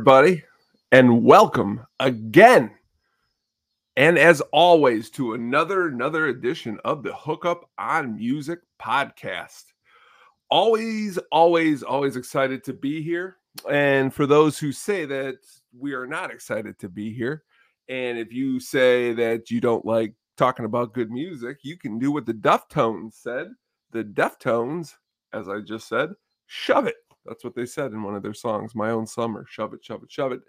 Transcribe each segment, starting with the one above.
Everybody, and welcome again. And as always, to another another edition of the Hookup on Music podcast. Always, always, always excited to be here. And for those who say that we are not excited to be here, and if you say that you don't like talking about good music, you can do what the Deftones said. The Deftones, as I just said, shove it. That's what they said in one of their songs, My Own Summer. Shove it, shove it, shove it.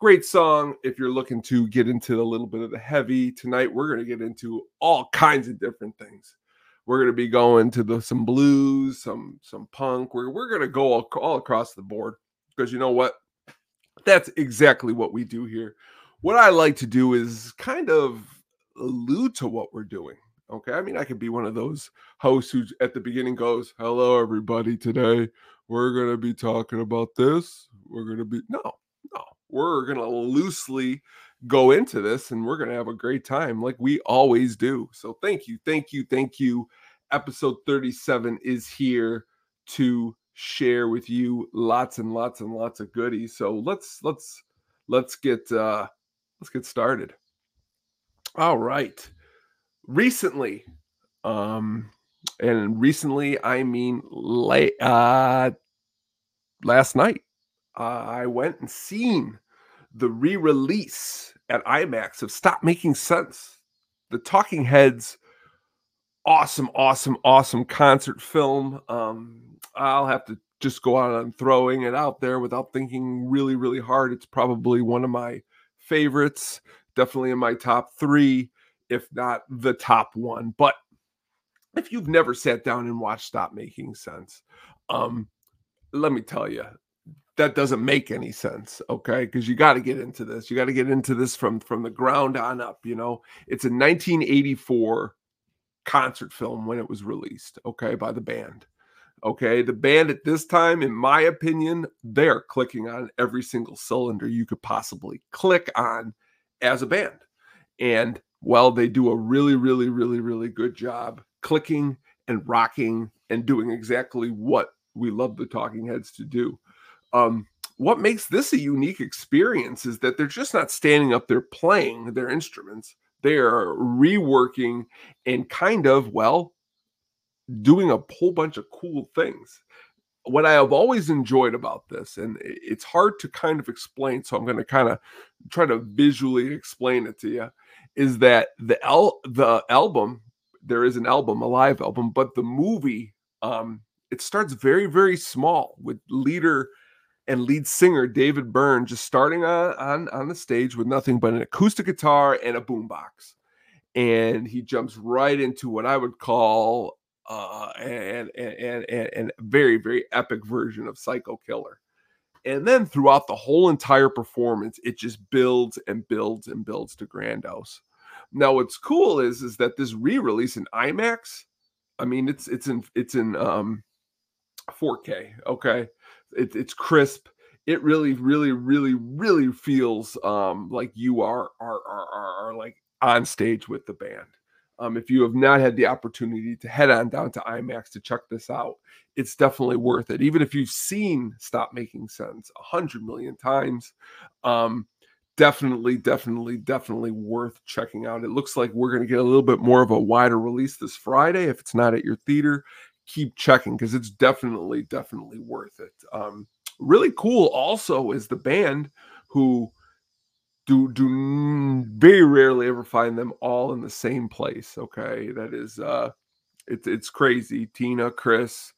Great song if you're looking to get into a little bit of the heavy. Tonight, we're going to get into all kinds of different things. We're going to be going to the some blues, some some punk. We're, we're going to go all, all across the board because you know what? That's exactly what we do here. What I like to do is kind of allude to what we're doing. Okay. I mean, I could be one of those hosts who at the beginning goes, Hello, everybody. Today we're going to be talking about this. We're going to be, no, no, we're going to loosely go into this and we're going to have a great time like we always do. So thank you. Thank you. Thank you. Episode 37 is here to share with you lots and lots and lots of goodies. So let's, let's, let's get, uh, let's get started. All right. Recently, um, and recently I mean late uh last night, uh, I went and seen the re-release at IMAX of Stop Making Sense. The Talking Heads awesome, awesome, awesome concert film. Um, I'll have to just go out and throwing it out there without thinking really, really hard. It's probably one of my favorites definitely in my top three, if not the top one. But if you've never sat down and watched Stop Making Sense, um, let me tell you, that doesn't make any sense okay? Because you got to get into this you got to get into this from from the ground on up you know? It's a 1984 concert film when it was released okay by the band okay? The band at this time in my opinion they're clicking on every single cylinder you could possibly click on as a band. And well, they do a really, really, really, really good job clicking and rocking and doing exactly what we love the Talking Heads to do. Um, what makes this a unique experience is that they're just not standing up there playing their instruments. They are reworking and kind of, well, doing a whole bunch of cool things what I have always enjoyed about this, and it's hard to kind of explain, so I'm going to kind of try to visually explain it to you, is that the the album there is an album, a live album, but the movie um, it starts very very small with leader and lead singer David Byrne just starting on on on the stage with nothing but an acoustic guitar and a boombox, and he jumps right into what I would call uh, and, and and and very very epic version of Psycho Killer. And then throughout the whole entire performance, it just builds and builds and builds to grandiose. Now, what's cool is is that this re-release in IMAX, I mean, it's it's in it's in um 4K. Okay, it, it's crisp. It really, really, really, really feels um like you are are are, are, are like on stage with the band. Um, if you have not had the opportunity to head on down to IMAX to check this out, it's definitely worth it. Even if you've seen Stop Making Sense a hundred million times, um, definitely, definitely, definitely worth checking out. It looks like we're going to get a little bit more of a wider release this Friday. If it's not at your theater, keep checking because it's definitely, definitely worth it. Um, really cool also is the band who do do very rarely ever find them all in the same place. Okay, that is uh, it's it's crazy. Tina, Chris,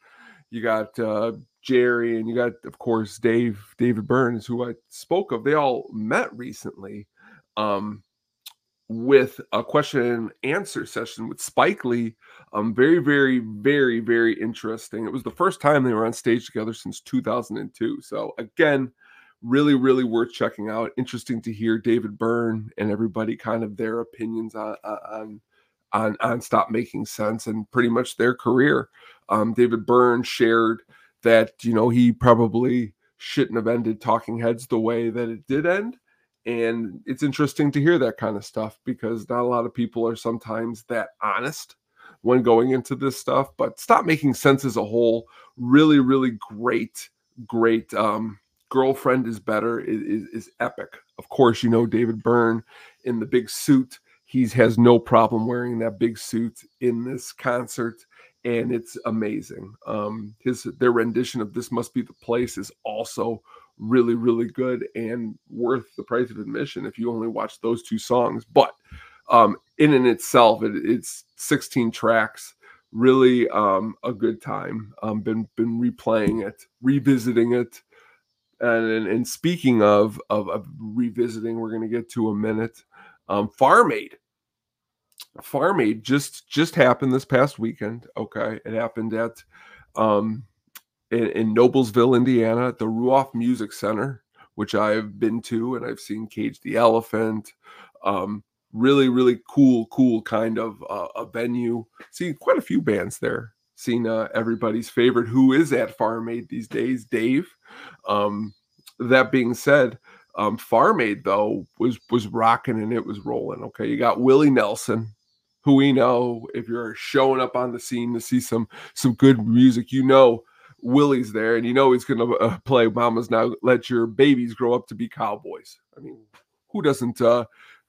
you got uh, Jerry, and you got of course Dave, David Burns, who I spoke of. They all met recently. Um, with a question and answer session with Spike Lee. Um, very, very, very, very interesting. It was the first time they were on stage together since 2002. So again, really really worth checking out interesting to hear david byrne and everybody kind of their opinions on on on, on stop making sense and pretty much their career um, david byrne shared that you know he probably shouldn't have ended talking heads the way that it did end and it's interesting to hear that kind of stuff because not a lot of people are sometimes that honest when going into this stuff but stop making sense as a whole really really great great um girlfriend is better is, is, epic. Of course, you know David Byrne in the big suit. He has no problem wearing that big suit in this concert, and it's amazing. Um, his their rendition of "This Must Be the Place" is also really, really good and worth the price of admission if you only watch those two songs. But um, in and itself, it, it's 16 tracks really um, a good time. Um, been been replaying it, revisiting it, and and, and speaking of, of, of revisiting, we're to get to a minute. Um, Farm Aid, Farm Aid just just happened this past weekend. Okay, it happened at um, in, in Noblesville, Indiana, at the Ruoff Music Center, which I've been to, and I've seen Cage the Elephant. Um, really, really cool, cool kind of uh, a venue. Seen quite a few bands there. Seen uh, everybody's favorite, who is at Farm Aid these days, Dave. Um, that being said, um, Farm Aid though was was rocking and it was rolling. Okay, you got Willie Nelson, who we know if you're showing up on the scene to see some some good music, you know Willie's there, and you know he's to uh, play "Mama's Now Let Your Babies Grow Up to Be Cowboys." I mean, who doesn't uh,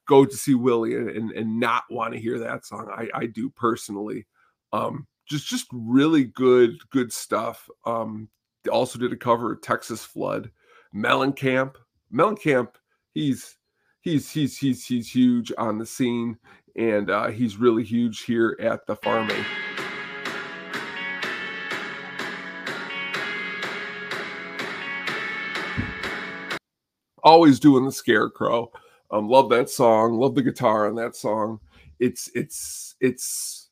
go to see Willie and, and, and not want to hear that song? I, I do personally. Um, just just really good good stuff. Um, also did a cover of Texas Flood, Mellencamp. Mellencamp, he's he's he's he's he's huge on the scene, and uh, he's really huge here at the Farm Aid. Always doing the scarecrow. Um, love that song. Love the guitar on that song. It's it's it's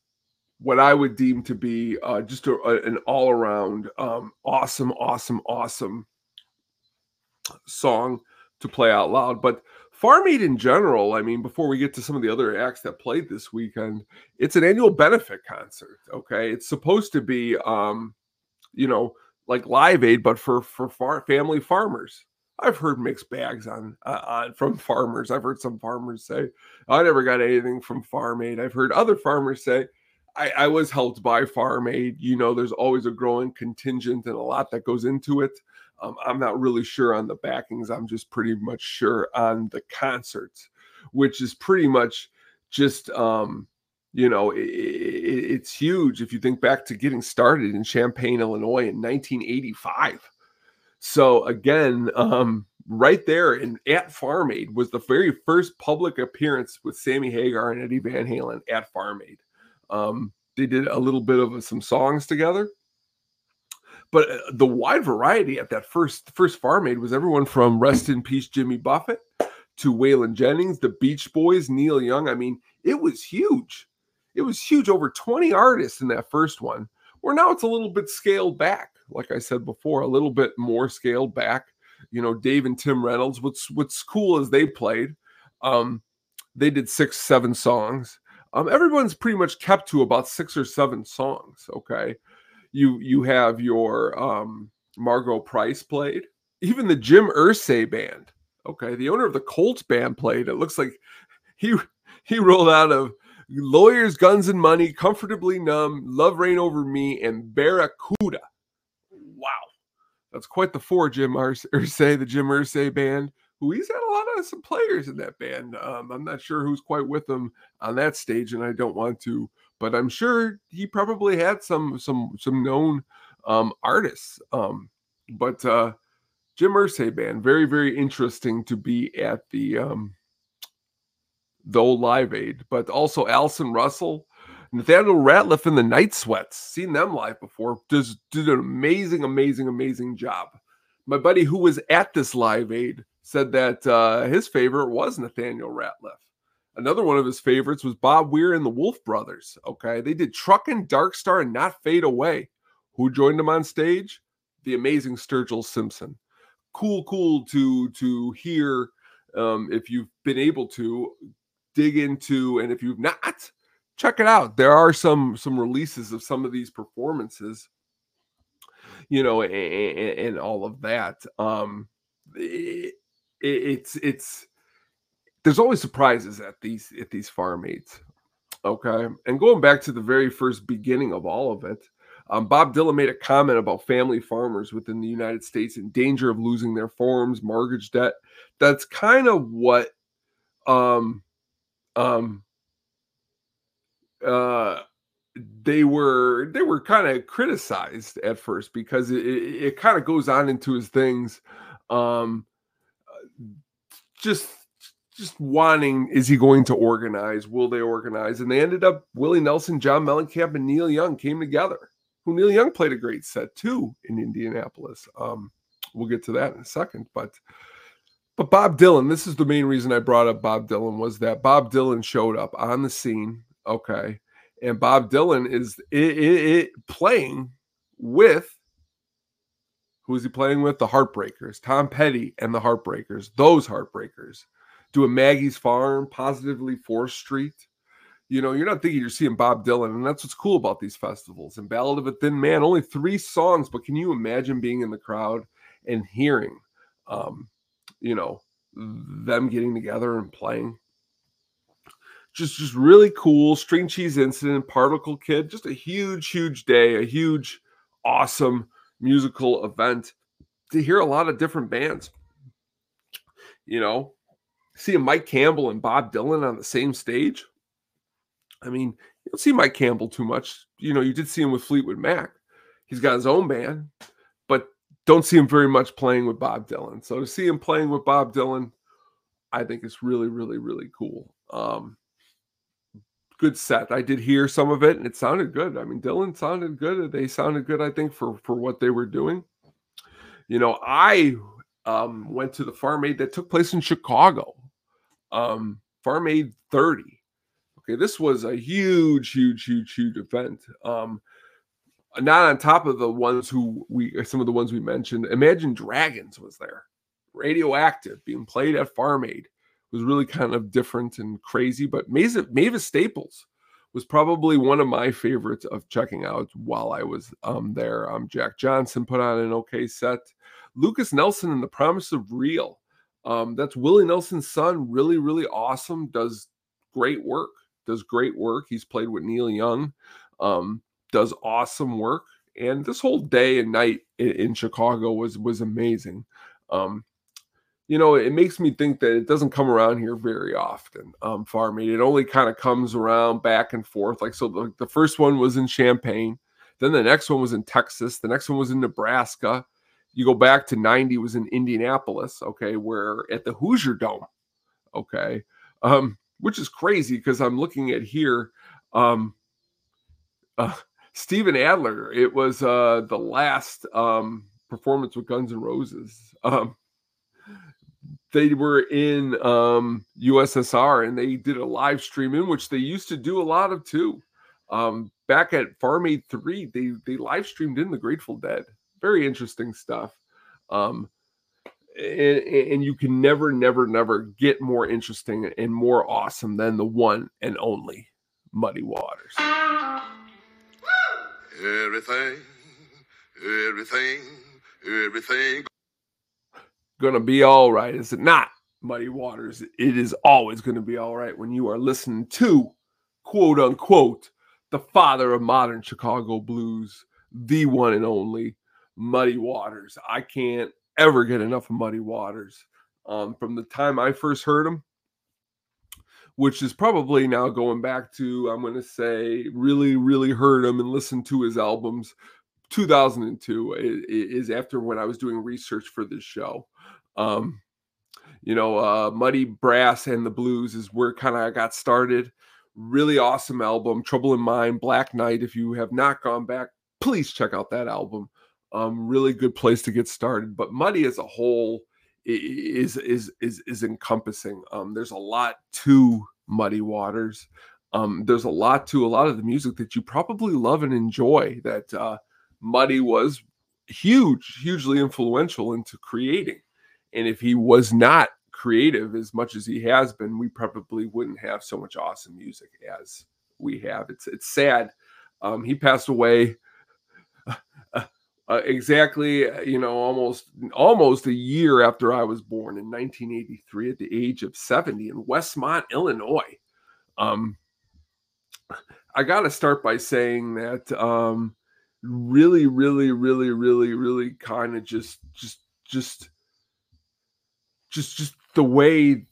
what I would deem to be uh, just a, a, an all around um, awesome, awesome, awesome song to play out loud. But Farm Aid in general, I mean, before we get to some of the other acts that played this weekend, it's an annual benefit concert. Okay, it's supposed to be, um, you know, like Live Aid, but for for far, family farmers. I've heard mixed bags on uh, on from farmers. I've heard some farmers say, "I never got anything from Farm Aid." I've heard other farmers say, I, I, was helped by Farm Aid. You know, there's always a growing contingent and a lot that goes into it. Um, I'm not really sure on the backings. I'm just pretty much sure on the concerts, which is pretty much just, um, you know, it, it, it's huge if you think back to getting started in Champaign, Illinois in 1985. So again, um, right there in at Farm Aid was the very first public appearance with Sammy Hagar and Eddie Van Halen at Farm Aid. Um, they did a little bit of some songs together, but uh, the wide variety at that first first Farm Aid was everyone from Rest in Peace Jimmy Buffett to Waylon Jennings, the Beach Boys, Neil Young. I mean, it was huge. It was huge. Over 20 artists in that first one. Where now it's a little bit scaled back. Like I said before, a little bit more scaled back. You know, Dave and Tim Reynolds. What's what's cool is they played. Um, they did six, seven songs. Um, everyone's pretty much kept to about six or seven songs. Okay, you you have your um, Margo Price played, even the Jim Irsay band. Okay, the owner of the Colts band played. It looks like he he rolled out of Lawyers, Guns and Money, Comfortably Numb, Love Reign Over Me, and Barracuda. Wow, that's quite the four. Jim Irsay, the Jim Irsay band who he's had a lot of some players in that band. Um, I'm not sure who's quite with him on that stage, and I don't want to, but I'm sure he probably had some some some known um, artists. Um, but uh, Jim Irsay band, very very interesting to be at the um, the old Live Aid, but also Allison Russell. Nathaniel Rateliff and the Night Sweats, seen them live before, just did an amazing, amazing, amazing job. My buddy who was at this Live Aid said that uh, his favorite was Nathaniel Rateliff. Another one of his favorites was Bob Weir and the Wolf Brothers. Okay, they did Truck and Dark Star and Not Fade Away. Who joined them on stage? The amazing Sturgill Simpson. Cool, cool to to hear. Um, if you've been able to dig into, and if you've not, check it out. There are some some releases of some of these performances, you know, and, and, all of that. Um, it, it's it's there's always surprises at these at these Farm Aids. Okay. And going back to the very first beginning of all of it, Um, Bob Dylan made a comment about family farmers within the United States in danger of losing their farms, mortgage debt. That's kind of what um, um, uh, they were they were kind of criticized at first because it, it, it kind of goes on into his things um just just wanting is he going to organize? Will they organize? And they ended up willie nelson john mellencamp and neil young came together who neil young played a great set too in indianapolis. Um we'll get to that in a second but but bob dylan this is the main reason i brought up bob dylan was that bob dylan showed up on the scene okay? And Bob Dylan is it, it, it playing with who is he playing with? The Heartbreakers, Tom Petty and the Heartbreakers, those Heartbreakers, doing Maggie's Farm, Positively 4th Street. You know, you're not thinking you're seeing Bob Dylan, and that's what's cool about these festivals. And Ballad of a Thin Man, only three songs, but can you imagine being in the crowd and hearing, um, you know, them getting together and playing? just just really cool string cheese incident particle kid just a huge huge day a huge awesome musical event to hear a lot of different bands you know seeing mike campbell and bob dylan on the same stage i mean you don't see mike campbell too much you know you did see him with fleetwood mac he's got his own band but don't see him very much playing with bob dylan so to see him playing with bob dylan i think it's really really really cool um good set. I did hear some of it and it sounded good. I mean, Dylan sounded good. They sounded good, I think, for for what they were doing. You know, I um, went to the Farm Aid that took place in Chicago. Um, Farm Aid 30. Okay, this was a huge, huge, huge, huge event. Um, not on top of the ones who we some of the ones we mentioned. Imagine Dragons was there. Radioactive being played at Farm Aid was really kind of different and crazy. But Mavis, Mavis Staples was probably one of my favorites of checking out while I was um, there. Um, Jack Johnson put on an okay set. Lukas Nelson and the Promise of Real. Um, that's Willie Nelson's son. Really, really awesome. Does great work. Does great work. He's played with Neil Young. Um, does awesome work. And this whole day and night in, in Chicago was was amazing. Um, you know, it makes me think that it doesn't come around here very often. Um, farming it only kind of comes around back and forth. Like so, the, the first one was in Champaign, then the next one was in Texas, the next one was in Nebraska. You go back to '90 was in Indianapolis, okay, where at the Hoosier Dome, okay, um, which is crazy because I'm looking at here, um, uh, Steven Adler. It was uh, the last um, performance with Guns N' Roses. Um, they were in um, USSR and they did a live stream in which they used to do a lot of too. Um, back at Farm Aid 3, they they live streamed in the Grateful Dead. Very interesting stuff. Um, and, and you can never, never, never get more interesting and more awesome than the one and only Muddy Waters. Everything, everything, everything to be all right, is it not? Muddy Waters, it is always going to be all right when you are listening to quote unquote the father of modern Chicago blues, the one and only Muddy Waters. I can't ever get enough of Muddy Waters. Um, from the time I first heard him, which is probably now going back to, I'm going to say, really, really heard him and listened to his albums 2002 is after when I was doing research for this show. Um, you know, uh, Muddy Brass and the Blues is where kind of I got started. Really awesome album, Trouble in Mind, Black Night. If you have not gone back, please check out that album. Um, really good place to get started. But Muddy as a whole is is is is encompassing. Um, there's a lot to Muddy Waters. Um, there's a lot to a lot of the music that you probably love and enjoy that uh, Muddy was huge, hugely influential into creating. And if he was not creative as much as he has been, we probably wouldn't have so much awesome music as we have. It's it's sad. Um, he passed away uh, exactly, uh, you know, almost almost a year after I was born in 1983 at the age of 70 in Westmont, Illinois. Um, I got to start by saying that um, really, really, really, really, really kind of just, just, just, just, just the way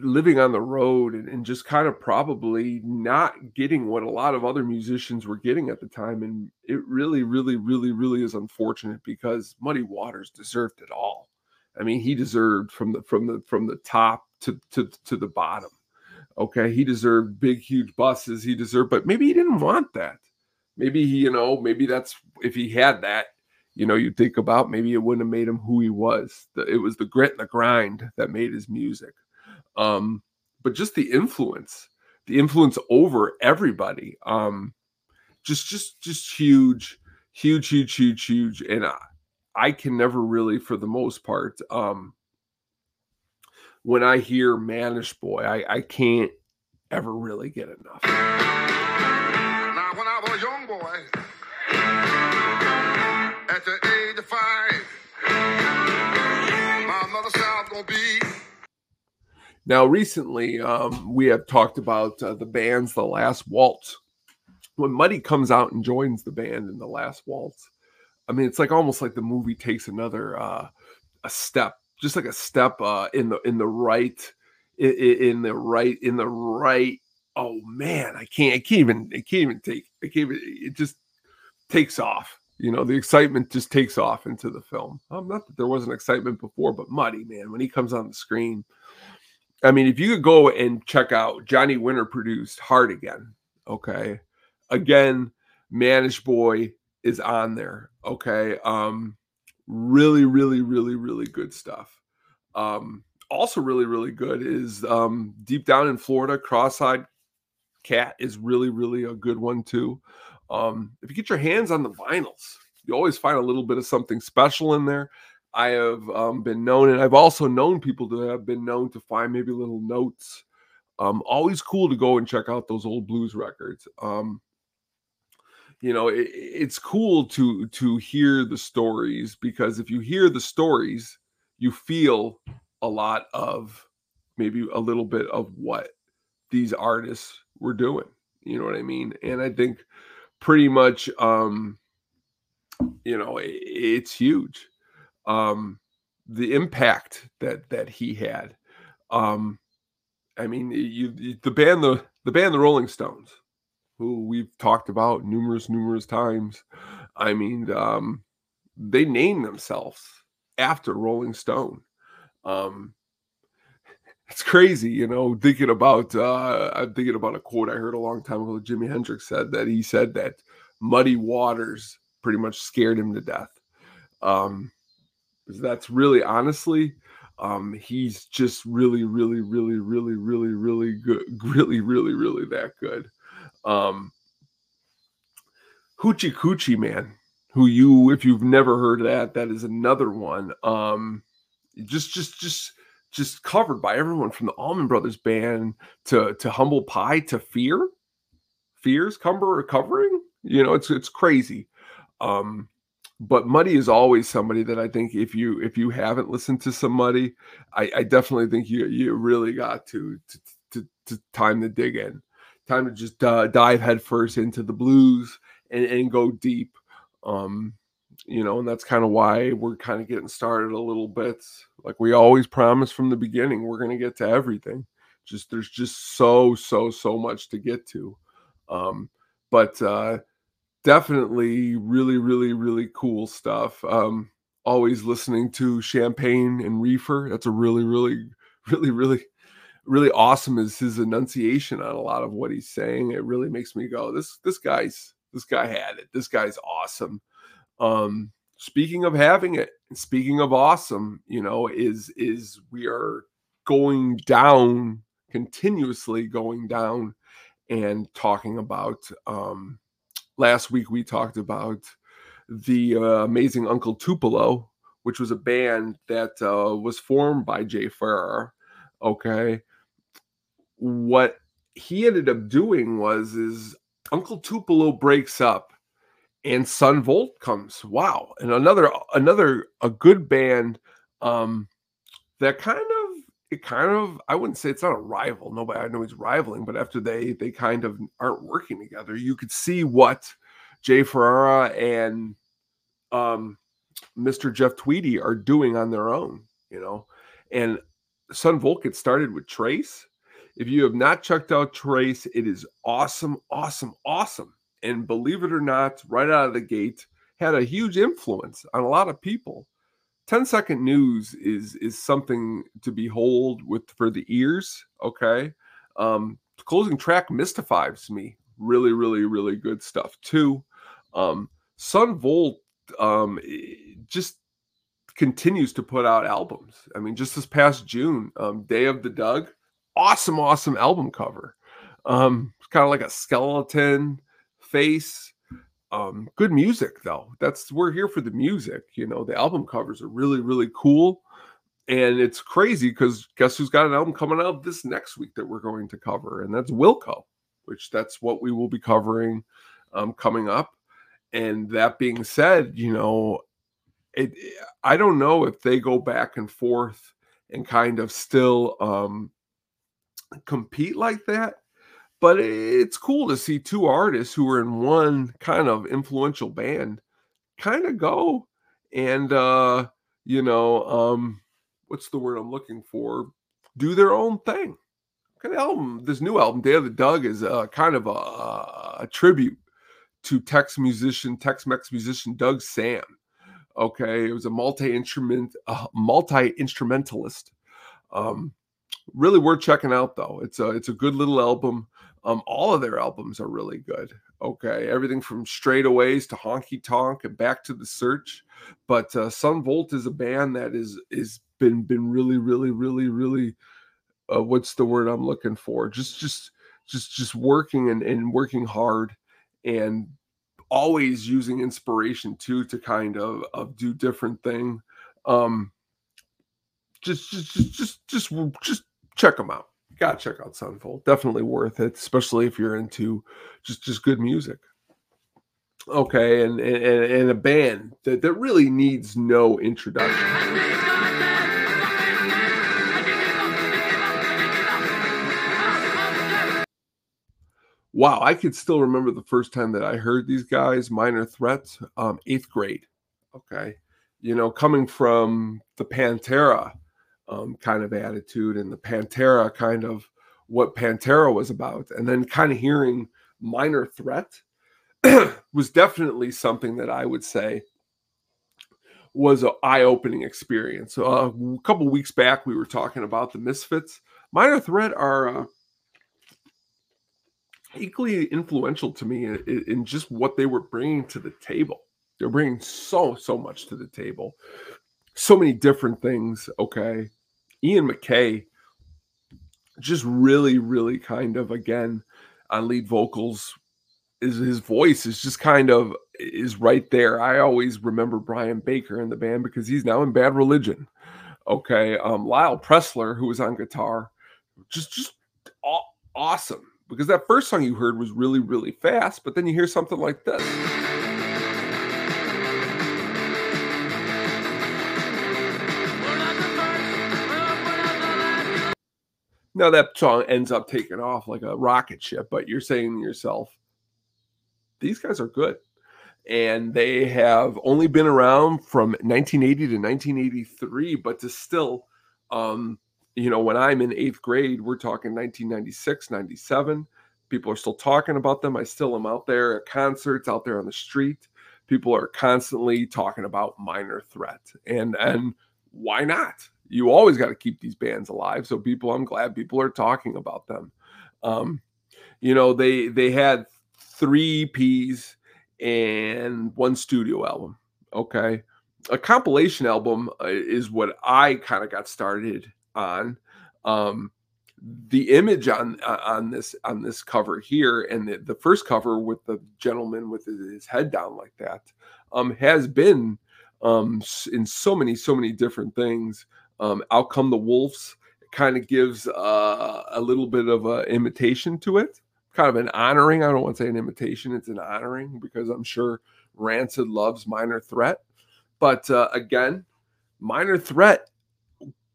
living on the road and, and just kind of probably not getting what a lot of other musicians were getting at the time. And it really, really, really, really is unfortunate because Muddy Waters deserved it all. I mean, he deserved from the from the from the top to to to the bottom. Okay, he deserved big, huge buses. He deserved, but maybe he didn't want that. Maybe he, you know, maybe that's if he had that, you know, you think about maybe it wouldn't have made him who he was. The, it was the grit and the grind that made his music. Um, but just the influence, the influence over everybody, um, just just just huge, huge, huge, huge, huge. And I, I can never really, for the most part, um, when I hear Mannish Boy, I, I can't ever really get enough. Now, when I was a young boy, Now, recently, um, we have talked about uh, the band's The Last Waltz. When Muddy comes out and joins the band in The Last Waltz, I mean, it's like almost like the movie takes another uh, a step just like a step uh, in the in the right in, in, the right in the right. Oh man, I can't I can't even I can't even take I can't even, it just takes off. You know, the excitement just takes off into the film. Um, not that there wasn't excitement before, but Muddy man when he comes on the screen. I mean, if you could go and check out Johnny Winter produced Hard Again, okay, again, Mannish Boy is on there, okay. Um, really really really really good stuff. Um also really really good is um deep down in florida cross-eyed cat is really really a good one too. Um if you get your hands on the vinyls you always find a little bit of something special in there i have um, been known and i've also known people to have been known to find maybe little notes. Um always cool to go and check out those old blues records. Um you know it, it's cool to to hear the stories because if you hear the stories you feel a lot of maybe a little bit of what these artists were doing. You know what i mean? And i think pretty much um you know it, it's huge um the impact that that he had um i mean you, you the band the the band the rolling stones who we've talked about numerous, numerous times. I mean, um, they named themselves after Rolling Stone. Um, it's crazy, you know, thinking about, uh, I'm thinking about a quote I heard a long time ago. Jimi Hendrix said that he said that muddy waters pretty much scared him to death. Um, that's really honestly, um, he's just really, really, really, really, really, really good, really, really, really that good. Um, Hoochie Coochie Man, who you, if you've never heard that, that is another one. Um, just, just, just, just covered by everyone from the Allman Brothers Band to to Humble Pie to Fear, Fears Cumber covering. You know, it's it's crazy. Um, but Muddy is always somebody that I think if you if you haven't listened to some Muddy, I, I definitely think you you really got to to, to, to time to dig in time to just uh, dive headfirst into the blues and, and go deep. Um, you know, and that's kind of why we're kind of getting started a little bit. Like we always promise from the beginning, we're going to get to everything. Just there's just so so so much to get to. Um, but uh, definitely really really really cool stuff. Um, always listening to Champagne and Reefer. That's a really really really really really awesome is his enunciation on a lot of what he's saying. It really makes me go, this this guy's this guy had it. This guy's awesome. Um, speaking of having it, speaking of awesome, you know, is is we are going down continuously going down and talking about um last week we talked about the uh, amazing Uncle Tupelo, which was a band that uh, was formed by Jay Farrar. Okay, what he ended up doing was is Uncle Tupelo breaks up and Son Volt comes. Wow. And another another a good band um that kind of it kind of I wouldn't say it's not a rival. Nobody I know he's rivaling, but after they they kind of aren't working together, you could see what Jay Farrar and um, Mr. Jeff Tweedy are doing on their own, you know. And Son Volt gets started with Trace. If you have not checked out Trace, it is awesome, awesome, awesome. And believe it or not, right out of the gate, had a huge influence on a lot of people. 10 second news is is something to behold with for the ears. Okay. Um, closing track mystifies me. Really, really, really good stuff too. Um, Son Volt um, just continues to put out albums. I mean, just this past June, um, Day of the Doug, awesome, awesome album cover. Um, it's kind of like a skeleton face. Um, good music though. That's we're here for the music. You know, the album covers are really, really cool. And it's crazy because guess who's got an album coming out this next week that we're going to cover, and that's Wilco, which that's what we will be covering um, coming up. And that being said, you know, it, I don't know if they go back and forth and kind of still um, compete like that, but it's cool to see two artists who are in one kind of influential band kind of go and uh, you know, um, what's the word I'm looking for? Do their own thing. Okay, the album, this new album, Day of the Doug, is uh, kind of a, a tribute to Tex musician, Tex-Mex musician Doug Sahm. Okay, it was a multi-instrument, multi-instrumentalist. Um, really worth checking out though. It's a it's a good little album. Um, all of their albums are really good. Okay, everything from Straightaways to Honky Tonk and Back to the Search. But uh, Son Volt is a band that is is been been really really really really uh, what's the word I'm looking for? Just just just just working and, and working hard and always using inspiration too to kind of, of do different thing. Um, just just just just just just check them out. You gotta check out Son Volt. Definitely worth it, especially if you're into just just good music. Okay, and and, and a band that, that really needs no introduction. wow, I could still remember the first time that I heard these guys, Minor Threats, um, eighth grade. Okay. You know, coming from the Pantera um, kind of attitude and the Pantera kind of what Pantera was about, and then kind of hearing Minor Threat was definitely something that I would say was an eye-opening experience. Uh, a couple weeks back, we were talking about the Misfits. Minor Threat are uh, equally influential to me in, in, just what they were bringing to the table. They're bringing so so much to the table, so many different things. Okay, Ian MacKaye just really really kind of again on lead vocals. Is his voice is just kind of is right there. I always remember Brian Baker in the band because he's now in Bad Religion. Okay, um, Lyle Preslar, who was on guitar, just just awesome because that first song you heard was really, really fast, but then you hear something like this. Now that song ends up taking off like a rocket ship, but you're saying to yourself, these guys are good. And they have only been around from 1980 to 1983, but to still um, you know, when I'm in eighth grade, we're talking 1996, 97. People are still talking about them. I still am out there at concerts, out there on the street. People are constantly talking about minor threat. And and why not? You always got to keep these bands alive. So people, I'm glad people are talking about them. Um, you know, they they had three EPs and one studio album. Okay. A compilation album uh, is what I kind of got started on. Um, the image on uh, on this on this cover here and the, the first cover with the gentleman with his head down like that um, has been um, in so many so many different things. Um, Out Come the Wolves kind of gives uh, a little bit of an imitation to it, kind of an honoring. I don't want to say an imitation; it's an honoring because I'm sure Rancid loves Minor Threat, but uh, again, Minor Threat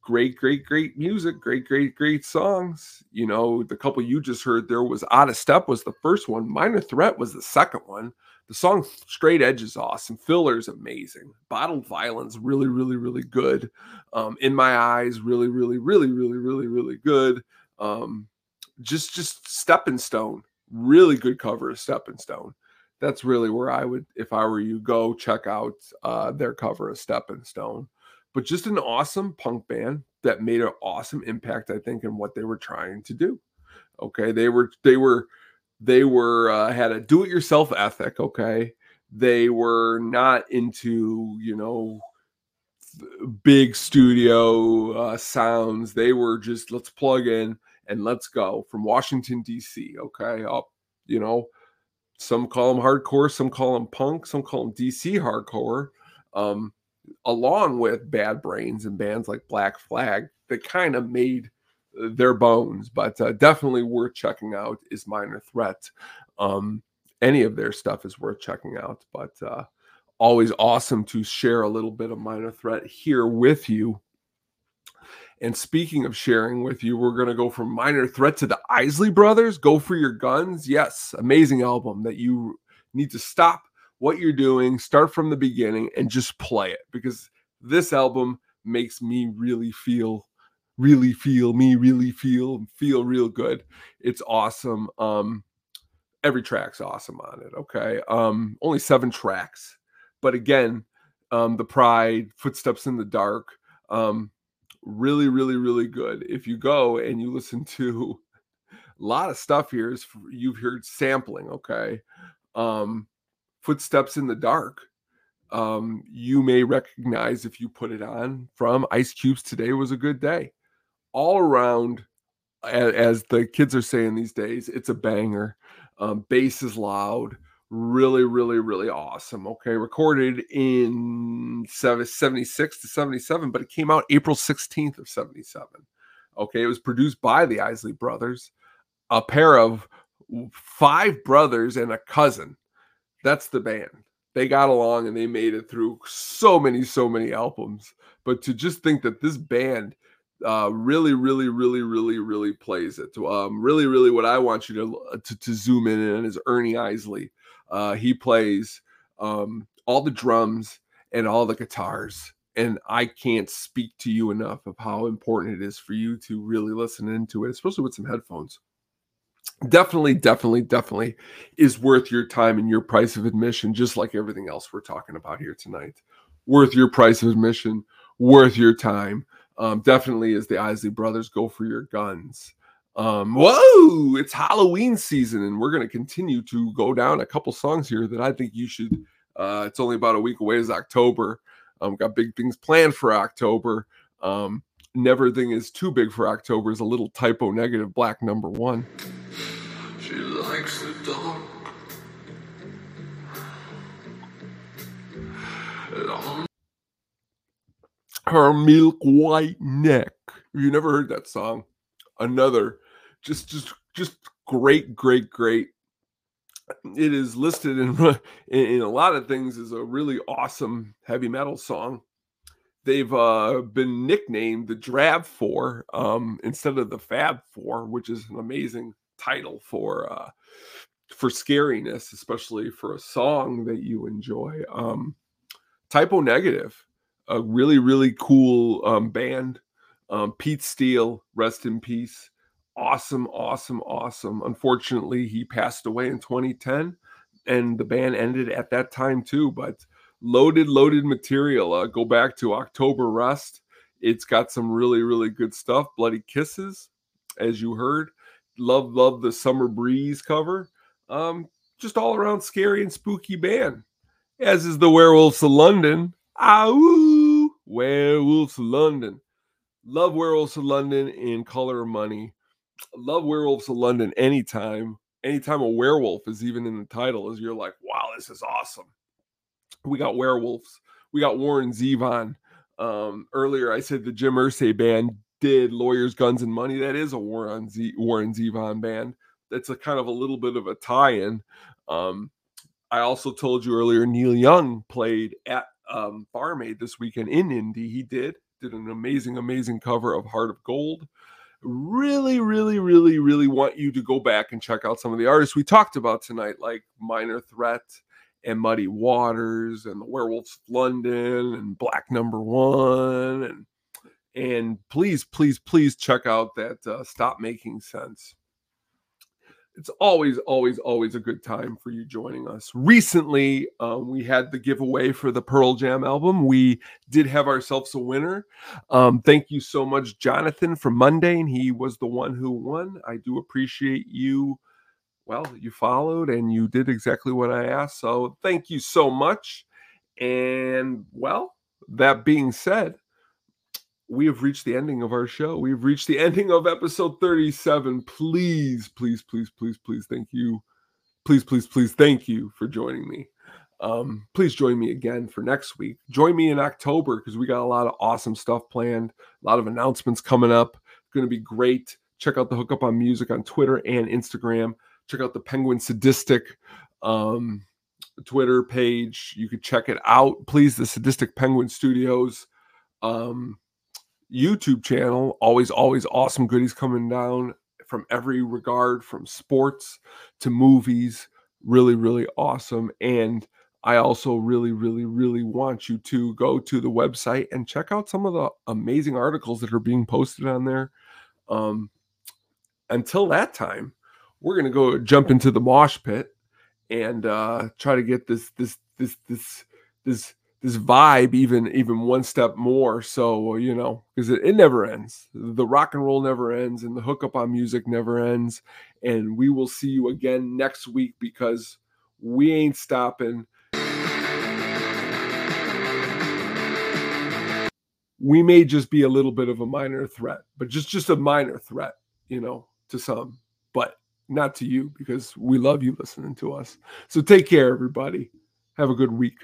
great, great, great music, great, great, great songs. You know, the couple you just heard there was Out of Step was the first one. Minor Threat was the second one. The song Straight Edge is awesome. Filler's is amazing. Bottled Violence really, really, really good. Um, In My Eyes, really, really, really, really, really, really good. Um, just just Stepping Stone, really good cover of Stepping Stone. That's really where I would, if I were you, go check out uh, their cover of Stepping Stone. But just an awesome punk band that made an awesome impact, I think, in what they were trying to do. Okay, they were they were they were uh, had a do-it-yourself ethic. Okay, they were not into you know big studio uh, sounds. They were just let's plug in and let's go from Washington D.C. Okay, up you know some call them hardcore, some call them punk, some call them DC hardcore. Um, along with Bad Brains and bands like Black Flag that kind of made their bones, but uh, definitely worth checking out is Minor Threat. Um, any of their stuff is worth checking out, but uh, always awesome to share a little bit of Minor Threat here with you. And speaking of sharing with you, we're going to go from Minor Threat to the Isley Brothers. Go for your guns. Yes, amazing album that you need to stop what you're doing, start from the beginning, and just play it because this album makes me really feel really feel me really feel feel real good. It's awesome um every track's awesome on it okay? Um only seven tracks but again um the pride footsteps in the dark um really really really good. If you go and you listen to a lot of stuff here is you've heard sampling okay? Um footsteps in the dark um you may recognize if you put it on from ice cubes today was a good day all around as, the kids are saying these days it's a banger. Um bass is loud really really really awesome okay? Recorded in 76 to 77 but it came out april 16th of 77 okay? It was produced by the isley brothers a pair of five brothers and a cousin. That's the band. They got along and they made it through so many so many albums but to just think that this band uh, really, really, really, really, really plays it. Um, really, really, what I want you to to, to zoom in on is Ernie Isley. Uh, he plays um, all the drums and all the guitars. And I can't speak to you enough of how important it is for you to really listen into it, especially with some headphones. Definitely, definitely, definitely is worth your time and your price of admission, just like everything else we're talking about here tonight. Worth your price of admission, worth your time. Um, definitely is the Isley Brothers go for your guns. Um, whoa, it's Halloween season, and we're going to continue to go down a couple songs here that I think you should. Uh, it's only about a week away, is October. Um, got big things planned for October. Um, never thing is too big for October is a little Type O Negative black number one. She likes the dark. Long Her milk white neck. You never heard that song? Another just just just great great great it is listed in, in a lot of things as a really awesome heavy metal song they've uh been nicknamed the drab four um instead of the fab four which is an amazing title for uh for scariness especially for a song that you enjoy um Type O Negative a really really cool um band um pete steele rest in peace awesome, awesome, awesome. Unfortunately, he passed away in 2010, and the band ended at that time too. But loaded, loaded material. Uh, go back to October Rust. It's got some really, really good stuff. Bloody Kisses, as you heard. Love, love the Summer Breeze cover. Um, just all around scary and spooky band. As is the Werewolves of London. Ow! Werewolves of London. Love Werewolves of London in Color of Money love Werewolves of London anytime. Anytime a werewolf is even in the title, is you're like, wow, this is awesome. We got werewolves. We got Warren Zevon. Um, earlier, I said the Jim Irsay band did Lawyers, Guns, and Money. That is a Warren, Z- Warren Zevon band. That's a kind of a little bit of a tie-in. Um, I also told you earlier Neil Young played at um, Farm Aid this weekend in Indy. He did did an amazing, amazing cover of Heart of Gold really, really, really, really want you to go back and check out some of the artists we talked about tonight, like Minor Threat and Muddy Waters and the Werewolves of London and Black Number One and and please, please, please check out that uh, Stop Making Sense. It's always, always, always a good time for you joining us. Recently, um, we had the giveaway for the Pearl Jam album. We did have ourselves a winner. Um, thank you so much, Jonathan from Monday, and he was the one who won. I do appreciate you. Well, you followed and you did exactly what I asked. So thank you so much. And well, that being said, we have reached the ending of our show. We've reached the ending of episode 37. Please, please, please, please, please, thank you. Please, please, please, thank you for joining me. Um, please join me again for next week. Join me in October because we got a lot of awesome stuff planned, a lot of announcements coming up. It's going to be great. Check out the Hookup on Music on Twitter and Instagram. Check out the Penguin Sadistic um, Twitter page. You could check it out. Please, the Sadistic Penguin Studios. Um, YouTube channel. Always, always awesome goodies coming down from every regard, from sports to movies. Really, really awesome. And I also really, really, really want you to go to the website and check out some of the amazing articles that are being posted on there. Um, until that time, we're gonna go jump into the mosh pit and uh, try to get this, this, this, this, this this vibe even even one step more. So you know because it, it never ends. The rock and roll never ends and the hookup on music never ends. And we will see you again next week because we ain't stopping. We may just be a little bit of a minor threat but just just a minor threat you know to some but not to you because we love you listening to us. So take care everybody. Have a good week